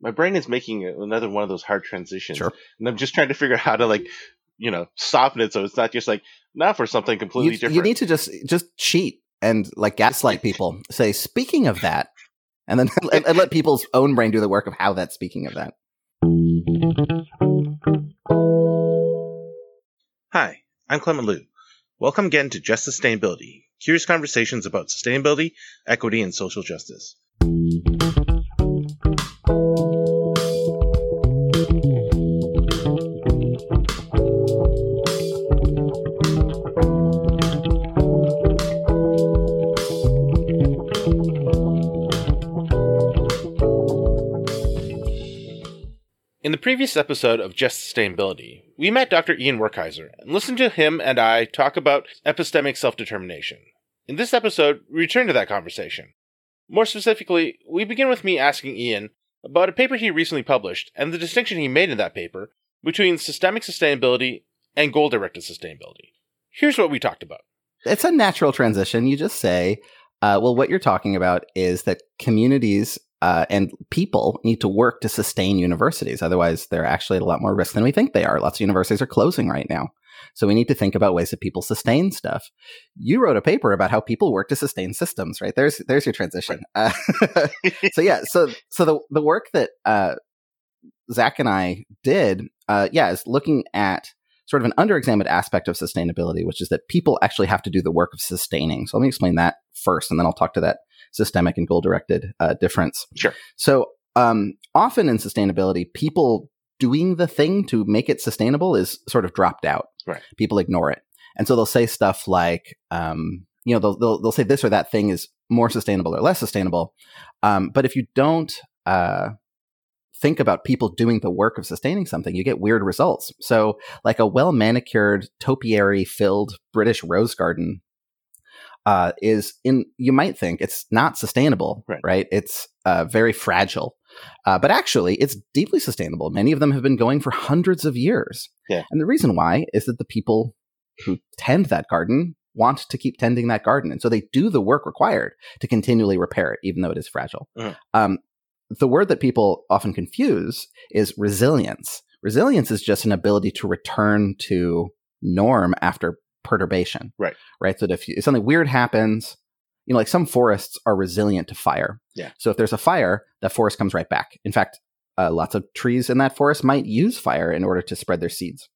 my brain is making another one of those hard transitions, Sure. and I'm just trying to figure out how to like, you know, soften it so it's not just like not for something completely You, different. you need to just just cheat and like gaslight people. Say, speaking of that, and then and, and let people's own brain do the work of how that's speaking of that. Hi, I'm Clement Loo. Welcome again to Just Sustainability, curious conversations about sustainability, equity, and social justice. In the previous episode of Just Sustainability, we met Dr. Ian Werkheiser and listened to him and I talk about epistemic self determination. In this episode, we return to that conversation. More specifically, we begin with me asking Ian about a paper he recently published and the distinction he made in that paper between systemic sustainability and goal directed sustainability. Here's what we talked about. It's a natural transition. You just say, uh, well, what you're talking about is that communities uh, and people need to work to sustain universities. Otherwise, they're actually at a lot more risk than we think they are. Lots of universities are closing right now. So we need to think about ways that people sustain stuff. You wrote a paper about how people work to sustain systems, right? There's there's your transition. Uh, so yeah, so so the the work that uh, Zach and I did, uh, yeah, is looking at sort of an underexamined aspect of sustainability, which is that people actually have to do the work of sustaining. So let me explain that first, and then I'll talk to that systemic and goal directed uh, difference. Sure. So um, often in sustainability, people doing the thing to make it sustainable is sort of dropped out. Right. People ignore it, and so they'll say stuff like, um, you know, they'll, they'll they'll say this or that thing is more sustainable or less sustainable. Um, but if you don't uh, think about people doing the work of sustaining something, you get weird results. So, like a well manicured, topiary filled British rose garden uh, is in, you might think it's not sustainable, Right. right? It's uh, very fragile. Uh, but actually, it's deeply sustainable. Many of them have been going for hundreds of years. Yeah. And the reason why is that the people who tend that garden want to keep tending that garden. And so they do the work required to continually repair it, even though it is fragile. Mhm. Um, the word that people often confuse is resilience. Resilience is just an ability to return to norm after perturbation. Right. Right. So that if, you, if something weird happens, you know, like some forests are resilient to fire. Yeah. So if there's a fire, that forest comes right back. In fact, uh, lots of trees in that forest might use fire in order to spread their seeds.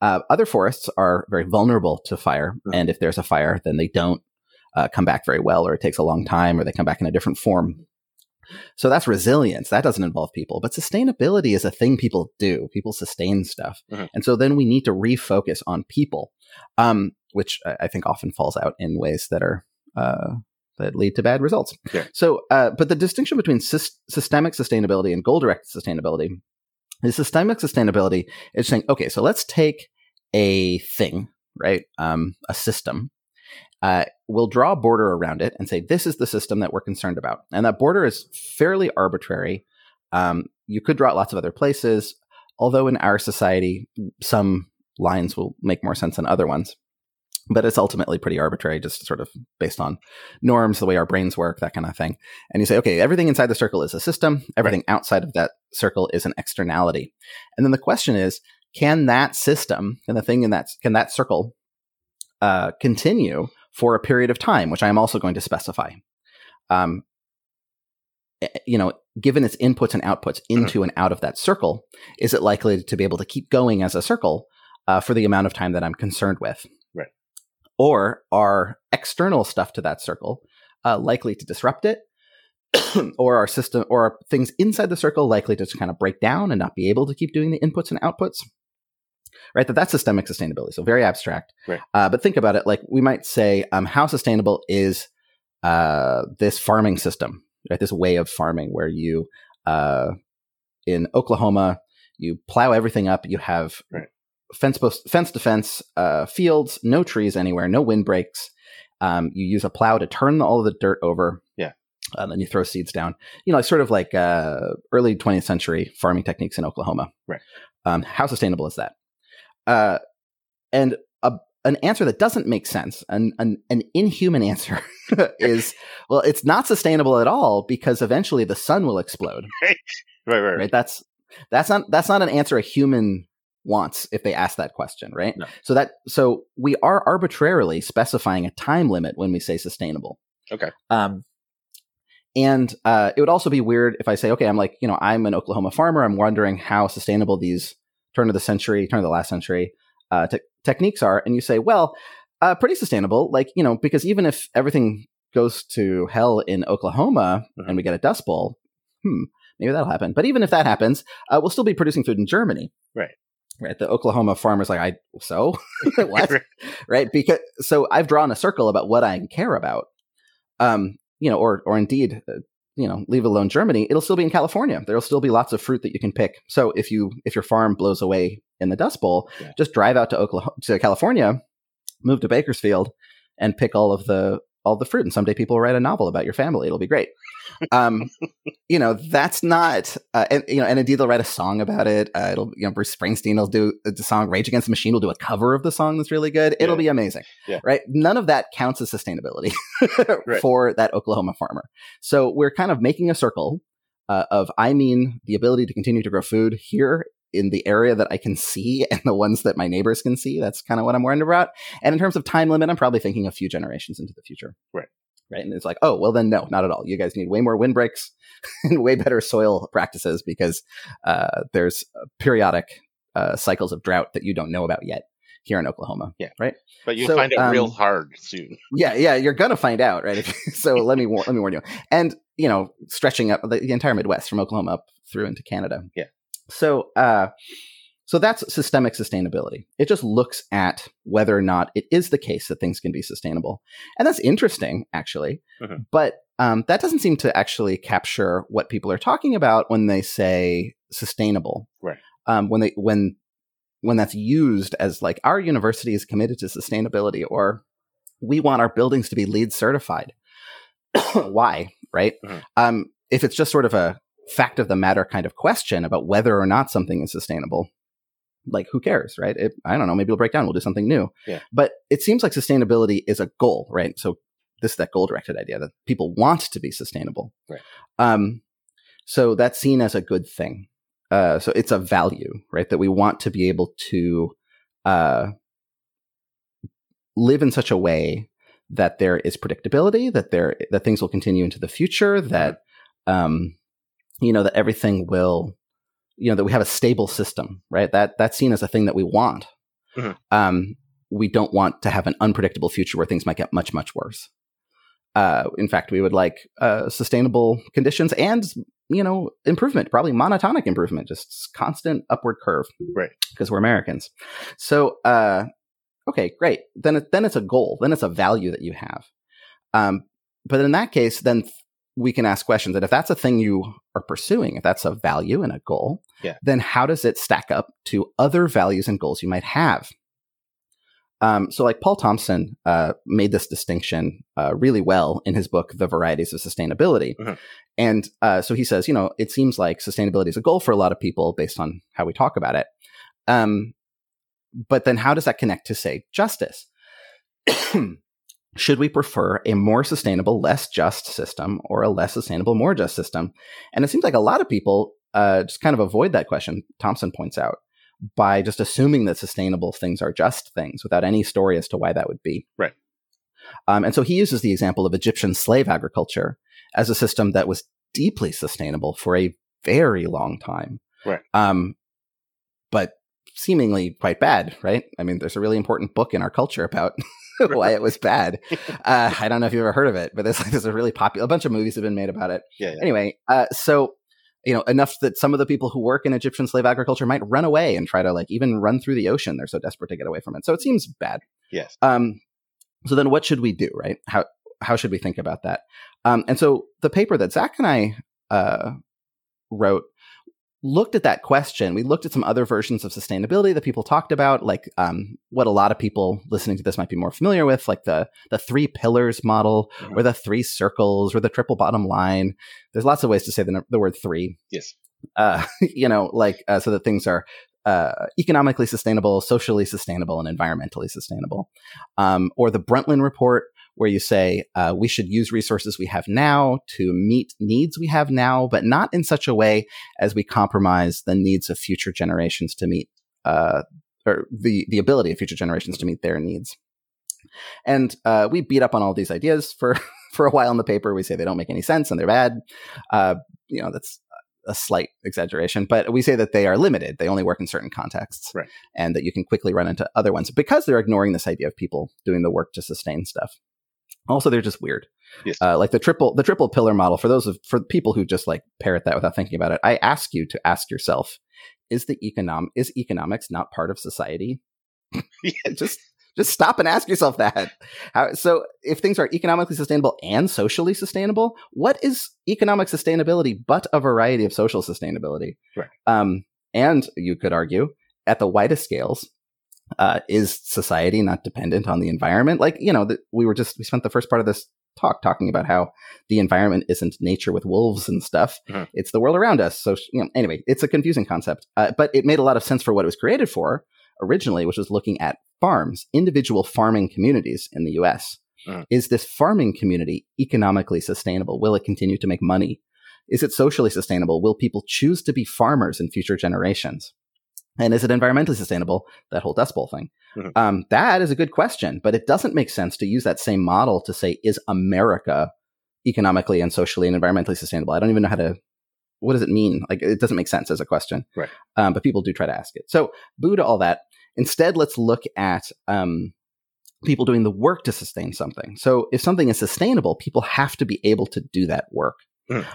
Uh, other forests are very vulnerable to fire, Mhm. and if there's a fire, then they don't uh, come back very well, or it takes a long time, or they come back in a different form. So that's resilience. That doesn't involve people, but sustainability is a thing people do. People sustain stuff, Mhm. and so then we need to refocus on people, um, which I think often falls out in ways that are uh, that lead to bad results. Yeah. So, uh, but the distinction between sys- systemic sustainability and goal-directed sustainability is systemic sustainability is saying, okay, so let's take a thing, right, um, a system. Uh, we'll draw a border around it and say this is the system that we're concerned about, and that border is fairly arbitrary. Um, you could draw it lots of other places, although in our society, some lines will make more sense than other ones. But it's ultimately pretty arbitrary, just sort of based on norms, the way our brains work, that kind of thing. And you say, okay, everything inside the circle is a system, everything outside of that circle is an externality. And then the question is, can that system and the thing in that can that circle uh, continue for a period of time, which I am also going to specify? Um, eh, you know, given its inputs and outputs into and out of that circle, is it likely to be able to keep going as a circle uh, for the amount of time that I'm concerned with? Right. Or are external stuff to that circle uh, likely to disrupt it? or our system or are things inside the circle likely to just kind of break down and not be able to keep doing the inputs and outputs right that that's systemic sustainability so very abstract Right. uh, but think about it like we might say um, how sustainable is uh, this farming system right this way of farming where you uh, in oklahoma you plow everything up you have Right. Fence post, fence to fence uh, fields no trees anywhere no windbreaks um, you use a plow to turn all of the dirt over Yeah. and then you throw seeds down. You know, it's sort of like uh, early 20th century farming techniques in Oklahoma. Right. Um, how sustainable is that? Uh, and a, an answer that doesn't make sense, an, an, an inhuman answer, is well, it's not sustainable at all because eventually the sun will explode. Right. Right, right, right? right. That's that's not that's not an answer a human wants if they ask that question, right? No. So that so we are arbitrarily specifying a time limit when we say sustainable. Okay. Um, and uh, it would also be weird if I say, okay, I'm like, you know, I'm an Oklahoma farmer. I'm wondering how sustainable these turn of the century, turn of the last century uh, te- techniques are, and you say, well, uh, pretty sustainable. Like, you know, because even if everything goes to hell in Oklahoma Mhm. and we get a dust bowl, hmm, maybe that'll happen. But even if that happens, uh, we'll still be producing food in Germany. Right. Right. The Oklahoma farmer's like, I so what? right? Because so I've drawn a circle about what I care about. Um, you know, or or indeed, uh, you know, leave alone Germany, it'll still be in California. There'll still be lots of fruit that you can pick. So if you if your farm blows away in the Dust Bowl, Yeah. just drive out to Oklahoma to California, move to Bakersfield, and pick all of the all the fruit. And someday people will write a novel about your family. It'll be great. Um, you know, that's not, uh, and you know, and indeed they'll write a song about it. Uh, it'll, you know, Bruce Springsteen will do the song "Rage Against the Machine." will do a cover of the song that's really good. It'll Yeah. be amazing, Yeah. right? None of that counts as sustainability Right. for that Oklahoma farmer. So we're kind of making a circle uh, of, I mean, the ability to continue to grow food here in the area that I can see and the ones that my neighbors can see. That's kind of what I'm worried about. And in terms of time limit, I'm probably thinking a few generations into the future. Right. Right. And it's like, oh, well, then no, not at all. You guys need way more windbreaks and way better soil practices because uh, there's uh, periodic uh, cycles of drought that you don't know about yet here in Oklahoma. Yeah. Right. But you'll So, find out real um, hard soon. Yeah, yeah, you're gonna find out, right? So let me let me warn you. And you know, stretching up the, the entire Midwest from Oklahoma up through into Canada. Yeah. So, uh, so that's systemic sustainability. It just looks at whether or not it is the case that things can be sustainable, and that's interesting, actually. Mhm. But um, that doesn't seem to actually capture what people are talking about when they say sustainable. Right. Um, when they when when that's used as like our university is committed to sustainability or we want our buildings to be LEED certified. Why? Right? Mhm. Um, if it's just sort of a fact of the matter kind of question about whether or not something is sustainable, like who cares, right? It, I don't know. Maybe it'll break down. We'll do something new. Yeah. But it seems like sustainability is a goal, right? So this is that goal directed idea that people want to be sustainable. Right. Um, so that's seen as a good thing. Uh, so it's a value, right? That we want to be able to uh, live in such a way that there is predictability, that there that things will continue into the future, that um, you know that everything will, you know, that we have a stable system, right? That that's seen as a thing that we want. Mhm. Um, we don't want to have an unpredictable future where things might get much much worse. Uh, in fact, we would like uh, sustainable conditions and you know improvement, probably monotonic improvement, just constant upward curve, Right. Because we're Americans. So, uh, okay, great. Then it, then it's a goal. Then it's a value that you have. Um, but in that case, then th- we can ask questions. And if that's a thing you are pursuing, if that's a value and a goal, Yeah. then how does it stack up to other values and goals you might have? Um, so, like Paul Thompson uh, made this distinction uh, really well in his book, The Varieties of Sustainability. Mhm. And uh, so he says, you know, it seems like sustainability is a goal for a lot of people based on how we talk about it. Um, but then how does that connect to, say, justice? Should we prefer a more sustainable, less just system or a less sustainable, more just system? And it seems like a lot of people uh, just kind of avoid that question, Thompson points out, by just assuming that sustainable things are just things without any story as to why that would be. Right. Um, and so he uses the example of Egyptian slave agriculture as a system that was deeply sustainable for a very long time. Right. Um, seemingly quite bad, right? I mean, there's a really important book in our culture about why it was bad. Uh, I don't know if you've ever heard of it, but there's like there's a really popular a bunch of movies have been made about it. Yeah. yeah. Anyway, uh, so you know enough that some of the people who work in Egyptian slave agriculture might run away and try to like even run through the ocean. They're so desperate to get away from it. So it seems bad. Yes. Um, so then what should we do, right? How how should we think about that? Um, and so the paper that Zach and I uh, wrote looked at that question. We looked at some other versions of sustainability that people talked about, like um, what a lot of people listening to this might be more familiar with, like the the three pillars model, Mhm. or the three circles, or the triple bottom line. There's lots of ways to say the, the word three Yes. uh, you know, like uh, so that things are uh, economically sustainable, socially sustainable, and environmentally sustainable. Um, or the Brundtland report, where you say uh, we should use resources we have now to meet needs we have now, but not in such a way as we compromise the needs of future generations to meet uh, or the the ability of future generations to meet their needs. And uh, we beat up on all these ideas for for a while in the paper. We say they don't make any sense and they're bad. Uh, you know, that's a slight exaggeration, but we say that they are limited. They only work in certain contexts, right. and that you can quickly run into other ones because they're ignoring this idea of people doing the work to sustain stuff. Also, they're just weird. Yes. Uh, like the triple the triple pillar model. For those of for people who just like parrot that without thinking about it, I ask you to ask yourself: Is the econom is economics not part of society? just just stop and ask yourself that. How, so, if things are economically sustainable and socially sustainable, what is economic sustainability but a variety of social sustainability? Right. Um, and you could argue at the widest scales, uh, is society not dependent on the environment? Like, you know, the, we were just, we spent the first part of this talk talking about how the environment isn't nature with wolves and stuff. Mhm. It's the world around us. So, you know, anyway, it's a confusing concept, uh, but it made a lot of sense for what it was created for originally, which was looking at farms, individual farming communities in the US. Mhm. Is this farming community economically sustainable? Will it continue to make money? Is it socially sustainable? Will people choose to be farmers in future generations? And is it environmentally sustainable? That whole Dust Bowl thing. Mhm. Um, that is a good question, but it doesn't make sense to use that same model to say, is America economically and socially and environmentally sustainable? I don't even know how to. What does it mean? Like, it doesn't make sense as a question. Right. Um, but people do try to ask it. So, boo to all that. Instead, let's look at um, people doing the work to sustain something. So, if something is sustainable, people have to be able to do that work. Mhm.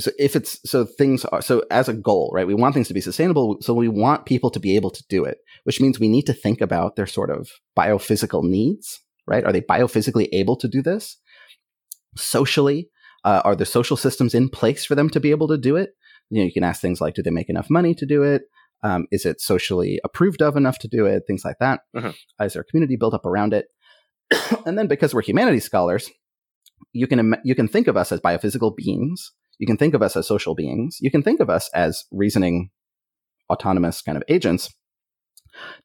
So if it's so things are so as a goal right we want things to be sustainable so we want people to be able to do it which means we need to think about their sort of biophysical needs right? Are they biophysically able to do this? Socially uh, are the social systems in place for them to be able to do it? You know you can ask things like do they make enough money to do it? Um, is it socially approved of enough to do it? Things like that. Mhm. is there a community built up around it? And then because we're humanities scholars you can you can think of us as biophysical beings you can think of us as social beings. You can think of us as reasoning autonomous kind of agents.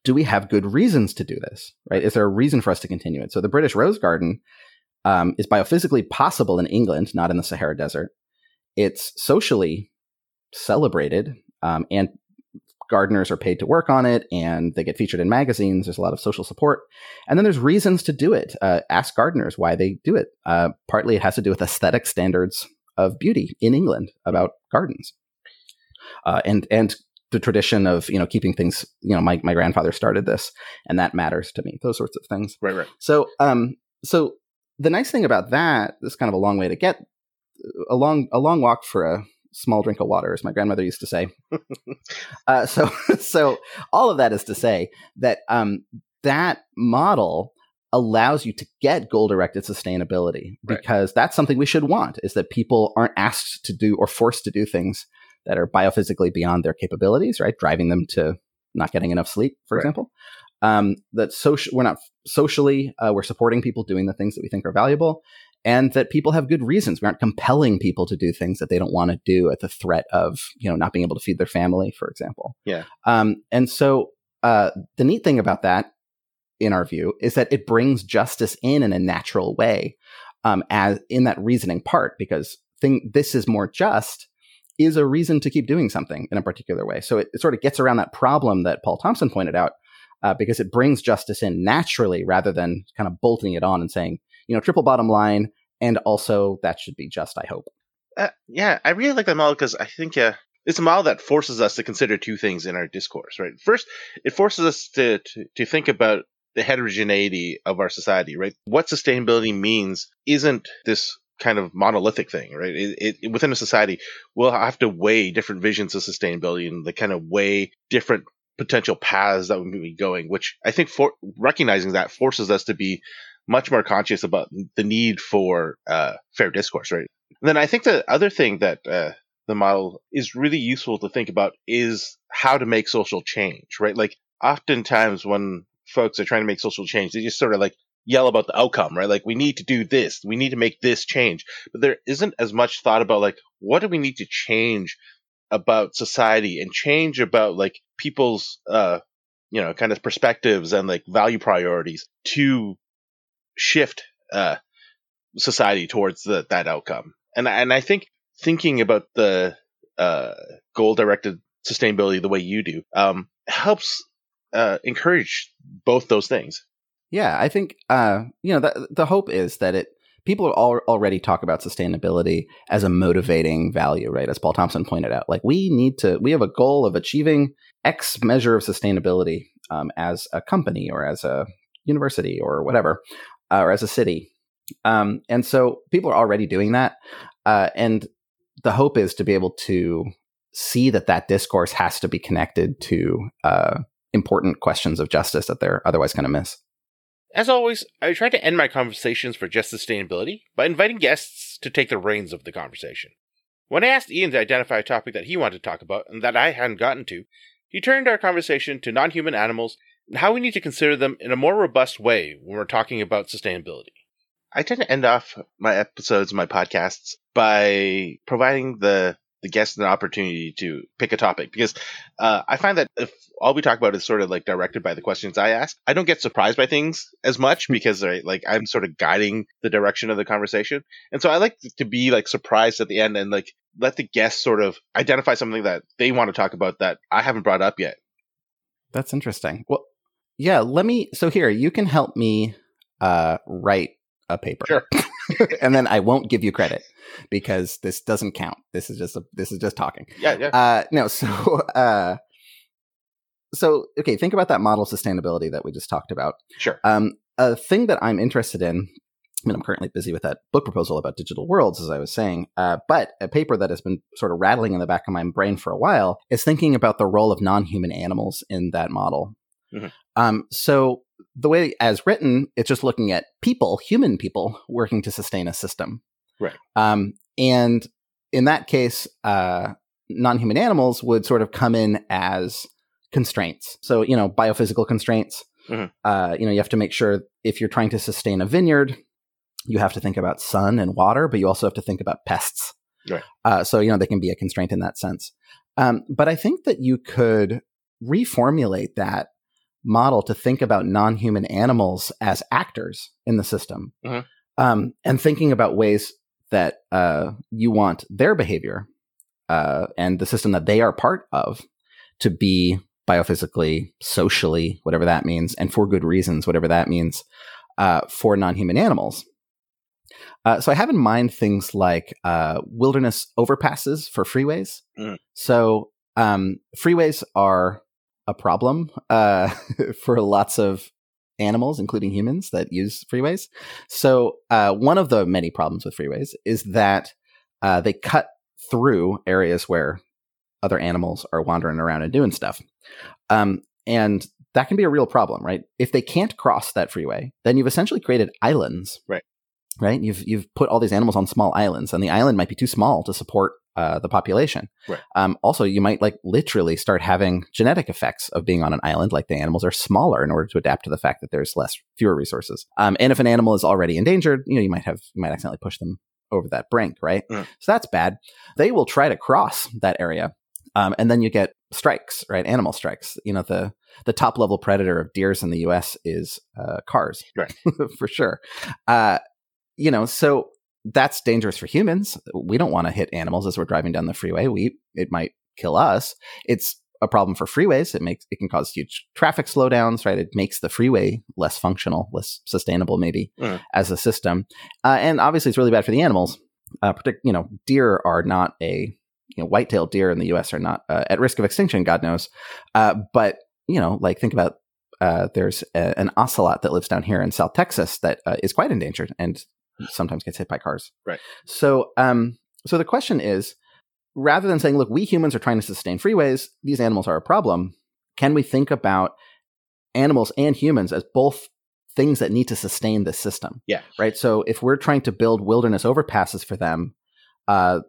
Do we have good reasons to do this right? Is there a reason for us to continue it? So the british rose garden um, is biophysically possible in england not in the sahara desert. It's socially celebrated um, and gardeners are paid to work on it and they get featured in magazines. There's a lot of social support. And then there's reasons to do it. Uh, ask gardeners why they do it. Uh, partly it has to do with aesthetic standards of beauty in england about gardens. Uh, and and the tradition of you know keeping things you know my, my grandfather started this and that matters to me those sorts of things. Right, right. so um so the nice thing about that this is kind of a long way to get a long a long walk for a small drink of water as my grandmother used to say. Uh, so so all of that is to say that um that model allows you to get goal directed sustainability Right. because that's something we should want is that people aren't asked to do or forced to do things that are biophysically beyond their capabilities right driving them to not getting enough sleep for Right. example um, that social we're not socially uh, we're supporting people doing the things that we think are valuable and that people have good reasons we aren't compelling people to do things that they don't want to do at the threat of you know not being able to feed their family for example Yeah. um, and so uh, the neat thing about that in our view is that it brings justice in in a natural way um, as in that reasoning part because thing this is more just is a reason to keep doing something in a particular way so it, it sort of gets around that problem that paul thompson pointed out uh, because it brings justice in naturally rather than kind of bolting it on and saying you know triple bottom line and also that should be just i hope Uh, yeah, I really like that model because I think uh, it's a model that forces us to consider two things in our discourse. Right, first, it forces us to to, to think about the heterogeneity of our society. Right, what sustainability means isn't this kind of monolithic thing. Right, it, it, within a society, we'll have to weigh different visions of sustainability and the kind of weigh different potential paths that we be going. Which I think for recognizing that forces us to be much more conscious about the need for uh, fair discourse. Right. And then I think the other thing that uh, the model is really useful to think about is how to make social change, right? Like oftentimes when folks are trying to make social change, they just sort of like yell about the outcome, right? Like we need to do this, we need to make this change, but there isn't as much thought about like what do we need to change about society and change about like people's uh you know kind of perspectives and like value priorities to shift uh, society towards the, that outcome. And and I think thinking about the uh, goal directed sustainability the way you do um, helps uh, encourage both those things. Yeah, I think uh, you know the the hope is that it people all, already talk about sustainability as a motivating value, right? As Paul Thompson pointed out, like we need to we have a goal of achieving X measure of sustainability um, as a company or as a university or whatever, uh, or as a city, um, and so people are already doing that, uh, and the hope is to be able to see that that discourse has to be connected to uh, important questions of justice that they're otherwise going to miss. As always, I try to end my conversations for just sustainability by inviting guests to take the reins of the conversation. When I asked Ian to identify a topic that he wanted to talk about and that I hadn't gotten to, he turned our conversation to non human animals and how we need to consider them in a more robust way when we're talking about sustainability. I tend to end off my episodes, and my podcasts, by providing the the guests an opportunity to pick a topic because uh, I find that if all we talk about is sort of like directed by the questions I ask, I don't get surprised by things as much because I, like I'm sort of guiding the direction of the conversation, and so I like to be like surprised at the end and like let the guests sort of identify something that they want to talk about that I haven't brought up yet. That's interesting. Well, yeah, let me. So here, you can help me uh, write a paper. Sure. and then I won't give you credit because this doesn't count. This is just a, this is just talking. Yeah, yeah. Uh, no, so uh, so okay, think about that model sustainability that we just talked about. Sure. Um, a thing that I'm interested in. I mean, I'm currently busy with that book proposal about digital worlds, as I was saying. Uh, but a paper that has been sort of rattling in the back of my brain for a while is thinking about the role of non-human animals in that model. Mm-hmm. Um, so the way as written, it's just looking at people, human people, working to sustain a system. Right. Um, and in that case, uh, non-human animals would sort of come in as constraints. So you know, biophysical constraints. Mm-hmm. Uh, you know, you have to make sure if you're trying to sustain a vineyard, you have to think about sun and water, but you also have to think about pests. Right. Uh, so you know, they can be a constraint in that sense. Um, but I think that you could reformulate that model to think about non-human animals as actors in the system, mm-hmm. um, and thinking about ways that uh, you want their behavior uh, and the system that they are part of to be biophysically, socially, whatever that means, and for good reasons, whatever that means, uh, for non-human animals. Uh, so I have in mind things like uh, wilderness overpasses for freeways. Mm. So um, freeways are a problem uh, for lots of animals, including humans that use freeways. So, uh, one of the many problems with freeways is that uh, they cut through areas where other animals are wandering around and doing stuff. Um, and that can be a real problem, right? If they can't cross that freeway, then you've essentially created islands. Right. Right. You've you've put all these animals on small islands, and the island might be too small to support uh, the population. Right. Um, also, you might like literally start having genetic effects of being on an island, like the animals are smaller in order to adapt to the fact that there's less fewer resources. Um, and if an animal is already endangered, you know, you might have you might accidentally push them over that brink, right? Mm. So that's bad. They will try to cross that area, um, and then you get strikes, right? Animal strikes. You know, the the top level predator of deers in the U.S. is uh, cars, right? for sure. Uh, you know, so that's dangerous for humans. We don't want to hit animals as we're driving down the freeway. We it might kill us. It's a problem for freeways. It makes it can cause huge traffic slowdowns, right? It makes the freeway less functional, less sustainable, maybe mm. as a system. Uh, and obviously, it's really bad for the animals. Uh, partic- you know, deer are not a you know white-tailed deer in the U.S. are not uh, at risk of extinction. God knows, uh, but you know, like think about uh, there's a, an ocelot that lives down here in South Texas that uh, is quite endangered, and sometimes gets hit by cars. Right. So, um, so the question is, rather than saying, "Look, we humans are trying to sustain freeways; these animals are a problem," can we think about animals and humans as both things that need to sustain the system? Yeah. Right. So, if we're trying to build wilderness overpasses for them, uh,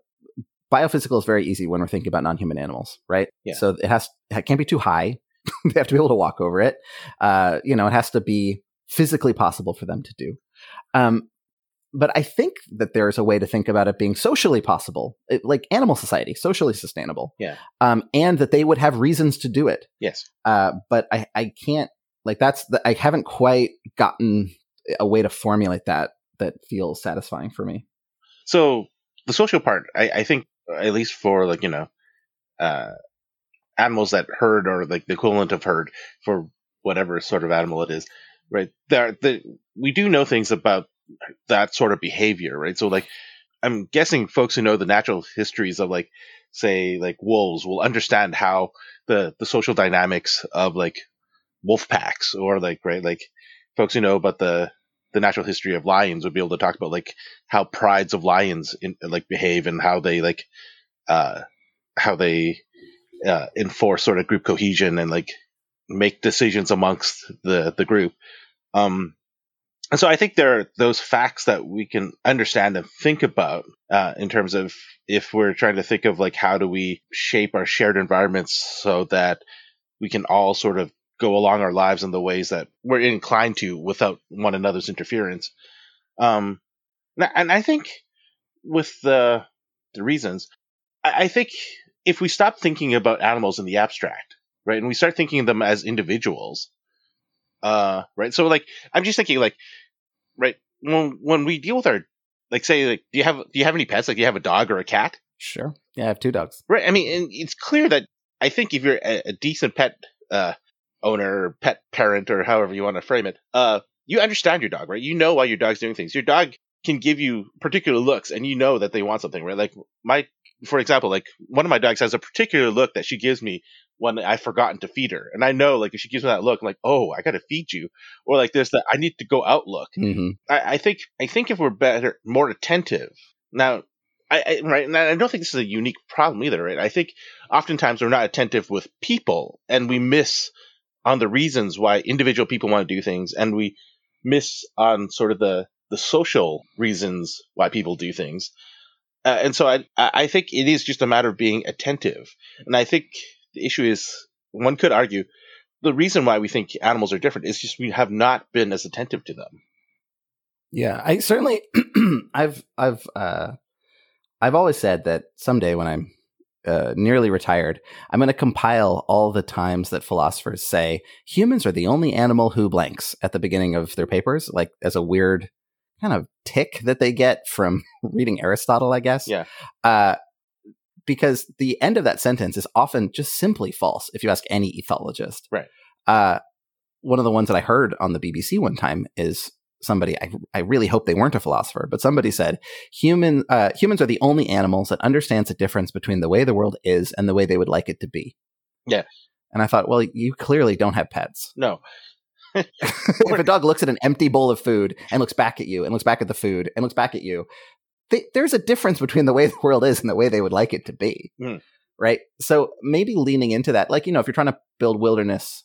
biophysical is very easy when we're thinking about non-human animals, right? Yeah. So it has it can't be too high. they have to be able to walk over it. Uh, you know, it has to be physically possible for them to do. Um, but I think that there is a way to think about it being socially possible, it, like animal society, socially sustainable. Yeah. Um, and that they would have reasons to do it. Yes. Uh, but I, I can't like that's the, I haven't quite gotten a way to formulate that that feels satisfying for me. So the social part, I, I think, at least for like you know, uh, animals that herd or like the equivalent of herd for whatever sort of animal it is, right? There, the, we do know things about that sort of behavior, right? So like, I'm guessing folks who know the natural histories of like, say, like wolves will understand how the the social dynamics of like wolf packs or like right like folks who know about the the natural history of lions would be able to talk about like how prides of lions in, like behave and how they like uh how they uh, enforce sort of group cohesion and like make decisions amongst the the group um and so I think there are those facts that we can understand and think about uh, in terms of if we're trying to think of like how do we shape our shared environments so that we can all sort of go along our lives in the ways that we're inclined to without one another's interference. Um, and I think with the the reasons, I, think if we stop thinking about animals in the abstract, right, and we start thinking of them as individuals, uh, right. So like, I'm just thinking like, right, when when we deal with our, like, say, like, do you have do you have any pets? Like, do you have a dog or a cat? Sure. Yeah, I have two dogs. Right. I mean, and it's clear that I think if you're a, a decent pet uh, owner or pet parent or however you want to frame it, uh, you understand your dog, right? You know why your dog's doing things. Your dog can give you particular looks and you know that they want something, right? Like my, for example, like one of my dogs has a particular look that she gives me when I've forgotten to feed her. And I know, like, if she gives me that look, I'm like, oh, I got to feed you. Or like there's that I need to go out look. Mm-hmm. I, I think, I think if we're better, more attentive now, I, I, right, and I don't think this is a unique problem either, right? I think oftentimes we're not attentive with people, and we miss on the reasons why individual people want to do things, and we miss on sort of the the social reasons why people do things. Uh, and so I I think it is just a matter of being attentive, and I think the issue is one could argue the reason why we think animals are different is just we have not been as attentive to them. Yeah, I certainly I've I've uh I've always said that someday when I'm uh, nearly retired, I'm going to compile all the times that philosophers say humans are the only animal who blanks at the beginning of their papers, like as a weird kind of tick that they get from reading Aristotle, I guess. Yeah. Uh, because the end of that sentence is often just simply false if you ask any ethologist. Right. Uh, one of the ones that I heard on the BBC one time is somebody I, I really hope they weren't a philosopher but somebody said human uh, humans are the only animals that understands the difference between the way the world is and the way they would like it to be yeah and i thought well you clearly don't have pets no if a dog looks at an empty bowl of food and looks back at you and looks back at the food and looks back at you they, there's a difference between the way the world is and the way they would like it to be mm. right so maybe leaning into that like you know if you're trying to build wilderness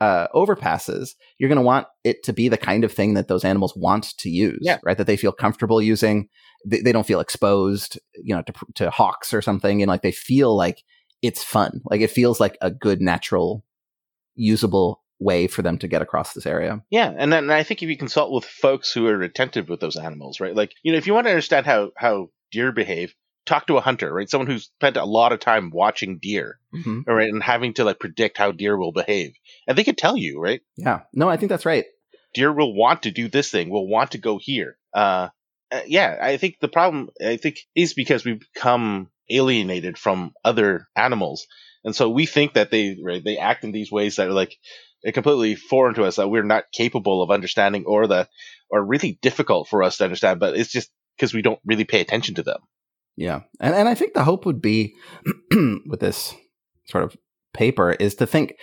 uh, overpasses, you're going to want it to be the kind of thing that those animals want to use, yeah. right? That they feel comfortable using. They, they, don't feel exposed, you know, to, to hawks or something. And like they feel like it's fun. Like it feels like a good, natural, usable way for them to get across this area. Yeah, and then and I think if you consult with folks who are attentive with those animals, right? Like, you know, if you want to understand how how deer behave, talk to a hunter, right? Someone who's spent a lot of time watching deer, mm-hmm. right, and having to like predict how deer will behave, and they can tell you, right? Yeah, no, I think that's right. Deer will want to do this thing, will want to go here. Uh, uh, yeah, I think the problem, I think, is because we've become alienated from other animals, and so we think that they right, they act in these ways that are like they're completely foreign to us that we're not capable of understanding, or that are really difficult for us to understand. But it's just because we don't really pay attention to them. Yeah. And and I think the hope would be with this sort of paper is to think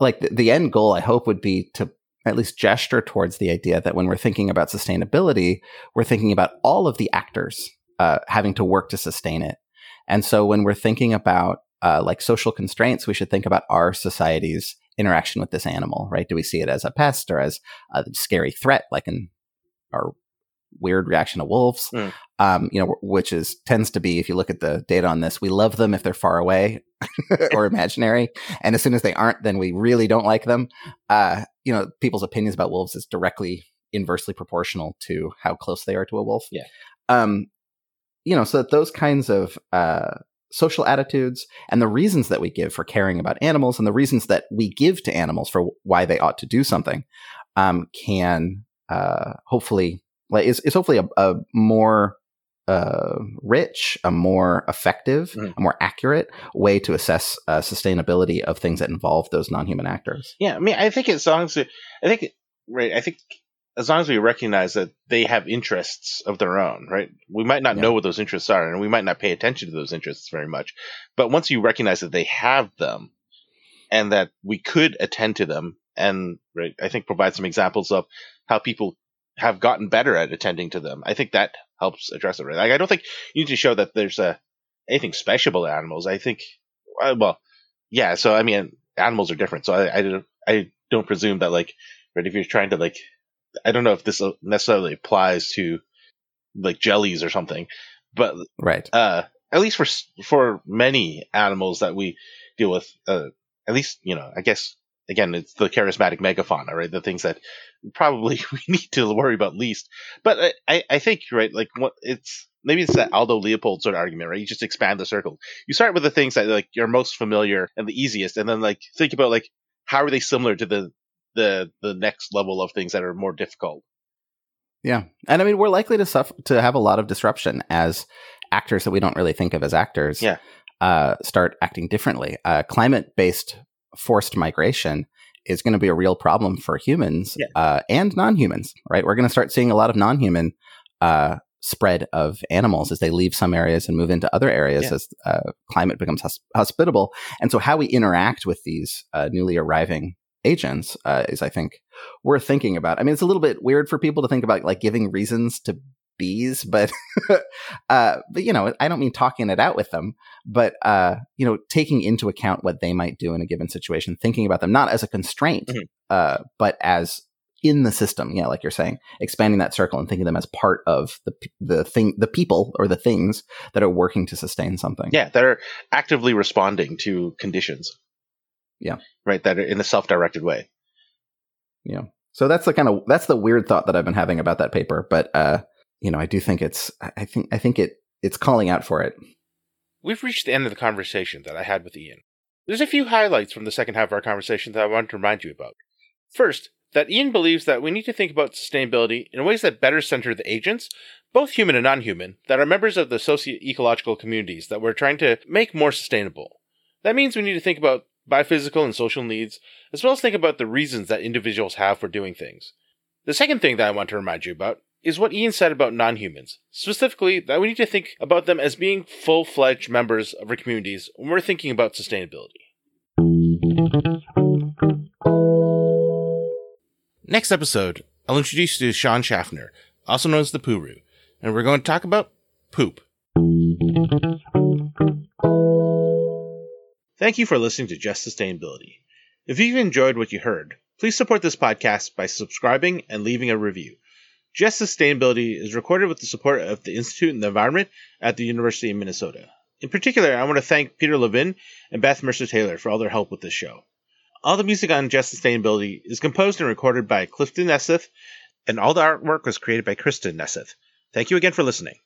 like the, the, end goal I hope would be to at least gesture towards the idea that when we're thinking about sustainability, we're thinking about all of the actors uh, having to work to sustain it. And so when we're thinking about uh, like social constraints, we should think about our society's interaction with this animal, right? Do we see it as a pest or as a scary threat, like in our weird reaction to wolves, mm. um, you know, which is tends to be if you look at the data on this, we love them if they're far away or imaginary, and as soon as they aren't, then we really don't like them. Uh, you know, people's opinions about wolves is directly inversely proportional to how close they are to a wolf. Yeah. Um, you know, so that those kinds of uh, social attitudes and the reasons that we give for caring about animals and the reasons that we give to animals for why they ought to do something um, can uh, hopefully like is, is hopefully a, a more uh, rich, a more effective, Mhm. a more accurate way to assess uh, sustainability of things that involve those non-human actors. Yeah, I mean, I think as long as I think right, I think as long as we recognize that they have interests of their own, right? We might not Yeah. know what those interests are, and we might not pay attention to those interests very much. But once you recognize that they have them, and that we could attend to them, and right, I think provide some examples of how people have gotten better at attending to them. I think that helps address it. Right? Like, I don't think you need to show that there's a anything special about animals. I think, uh, well, yeah. So I mean, animals are different. So I, I don't, I don't presume that like, right? If you're trying to like, I don't know if this necessarily applies to like jellies or something, but Right. uh, at least for for many animals that we deal with, uh, at least you know, I guess again, it's the charismatic megafauna, right? The things that probably we need to worry about least. But I, I, I think right, like what it's maybe it's that Aldo Leopold sort of argument, right? You just expand the circle. You start with the things that like you're most familiar and the easiest, and then like think about like how are they similar to the the the next level of things that are more difficult. Yeah, and I mean we're likely to suffer to have a lot of disruption as actors that we don't really think of as actors. Yeah. Uh, start acting differently. Uh, climate-based forced migration is going to be a real problem for humans Yeah. uh, and non-humans. Right, we're going to start seeing a lot of non-human uh, spread of animals as they leave some areas and move into other areas Yeah. as uh, climate becomes hos- hospitable. And so, how we interact with these uh, newly arriving agents uh, is, I think, worth thinking about. I mean, it's a little bit weird for people to think about like giving reasons to bees, but uh, but you know, I don't mean talking it out with them, but uh, you know, taking into account what they might do in a given situation, thinking about them not as a constraint, Mhm. uh, but as in the system. Yeah, like you're saying, expanding that circle and thinking of them as part of the the thing, the people or the things that are working to sustain something. Yeah, that are actively responding to conditions. Yeah. right. That in a self-directed way. Yeah. So that's the kind of that's the weird thought that I've been having about that paper, but uh, you know, I do think it's I think I think it it's calling out for it. We've reached the end of the conversation that I had with Ian. There's a few highlights from the second half of our conversation that I want to remind you about. First, that Ian believes that we need to think about sustainability in ways that better center the agents, both human and non human, that are members of the socio ecological communities that we're trying to make more sustainable. That means we need to think about biophysical and social needs, as well as think about the reasons that individuals have for doing things. The second thing that I want to remind you about is what Ian said about non humans, specifically that we need to think about them as being full fledged members of our communities when we're thinking about sustainability. Next episode, I'll introduce you to Sean Schaffner, also known as the Puru, and we're going to talk about poop. Thank you for listening to Just Sustainability. If you've enjoyed what you heard, please support this podcast by subscribing and leaving a review. Just Sustainability is recorded with the support of the Institute in the Environment at the University of Minnesota. In particular, I want to thank Peter Levin and Beth Mercer Taylor for all their help with this show. All the music on Just Sustainability is composed and recorded by Clifton Nesseth, and all the artwork was created by Kristen Nesseth. Thank you again for listening.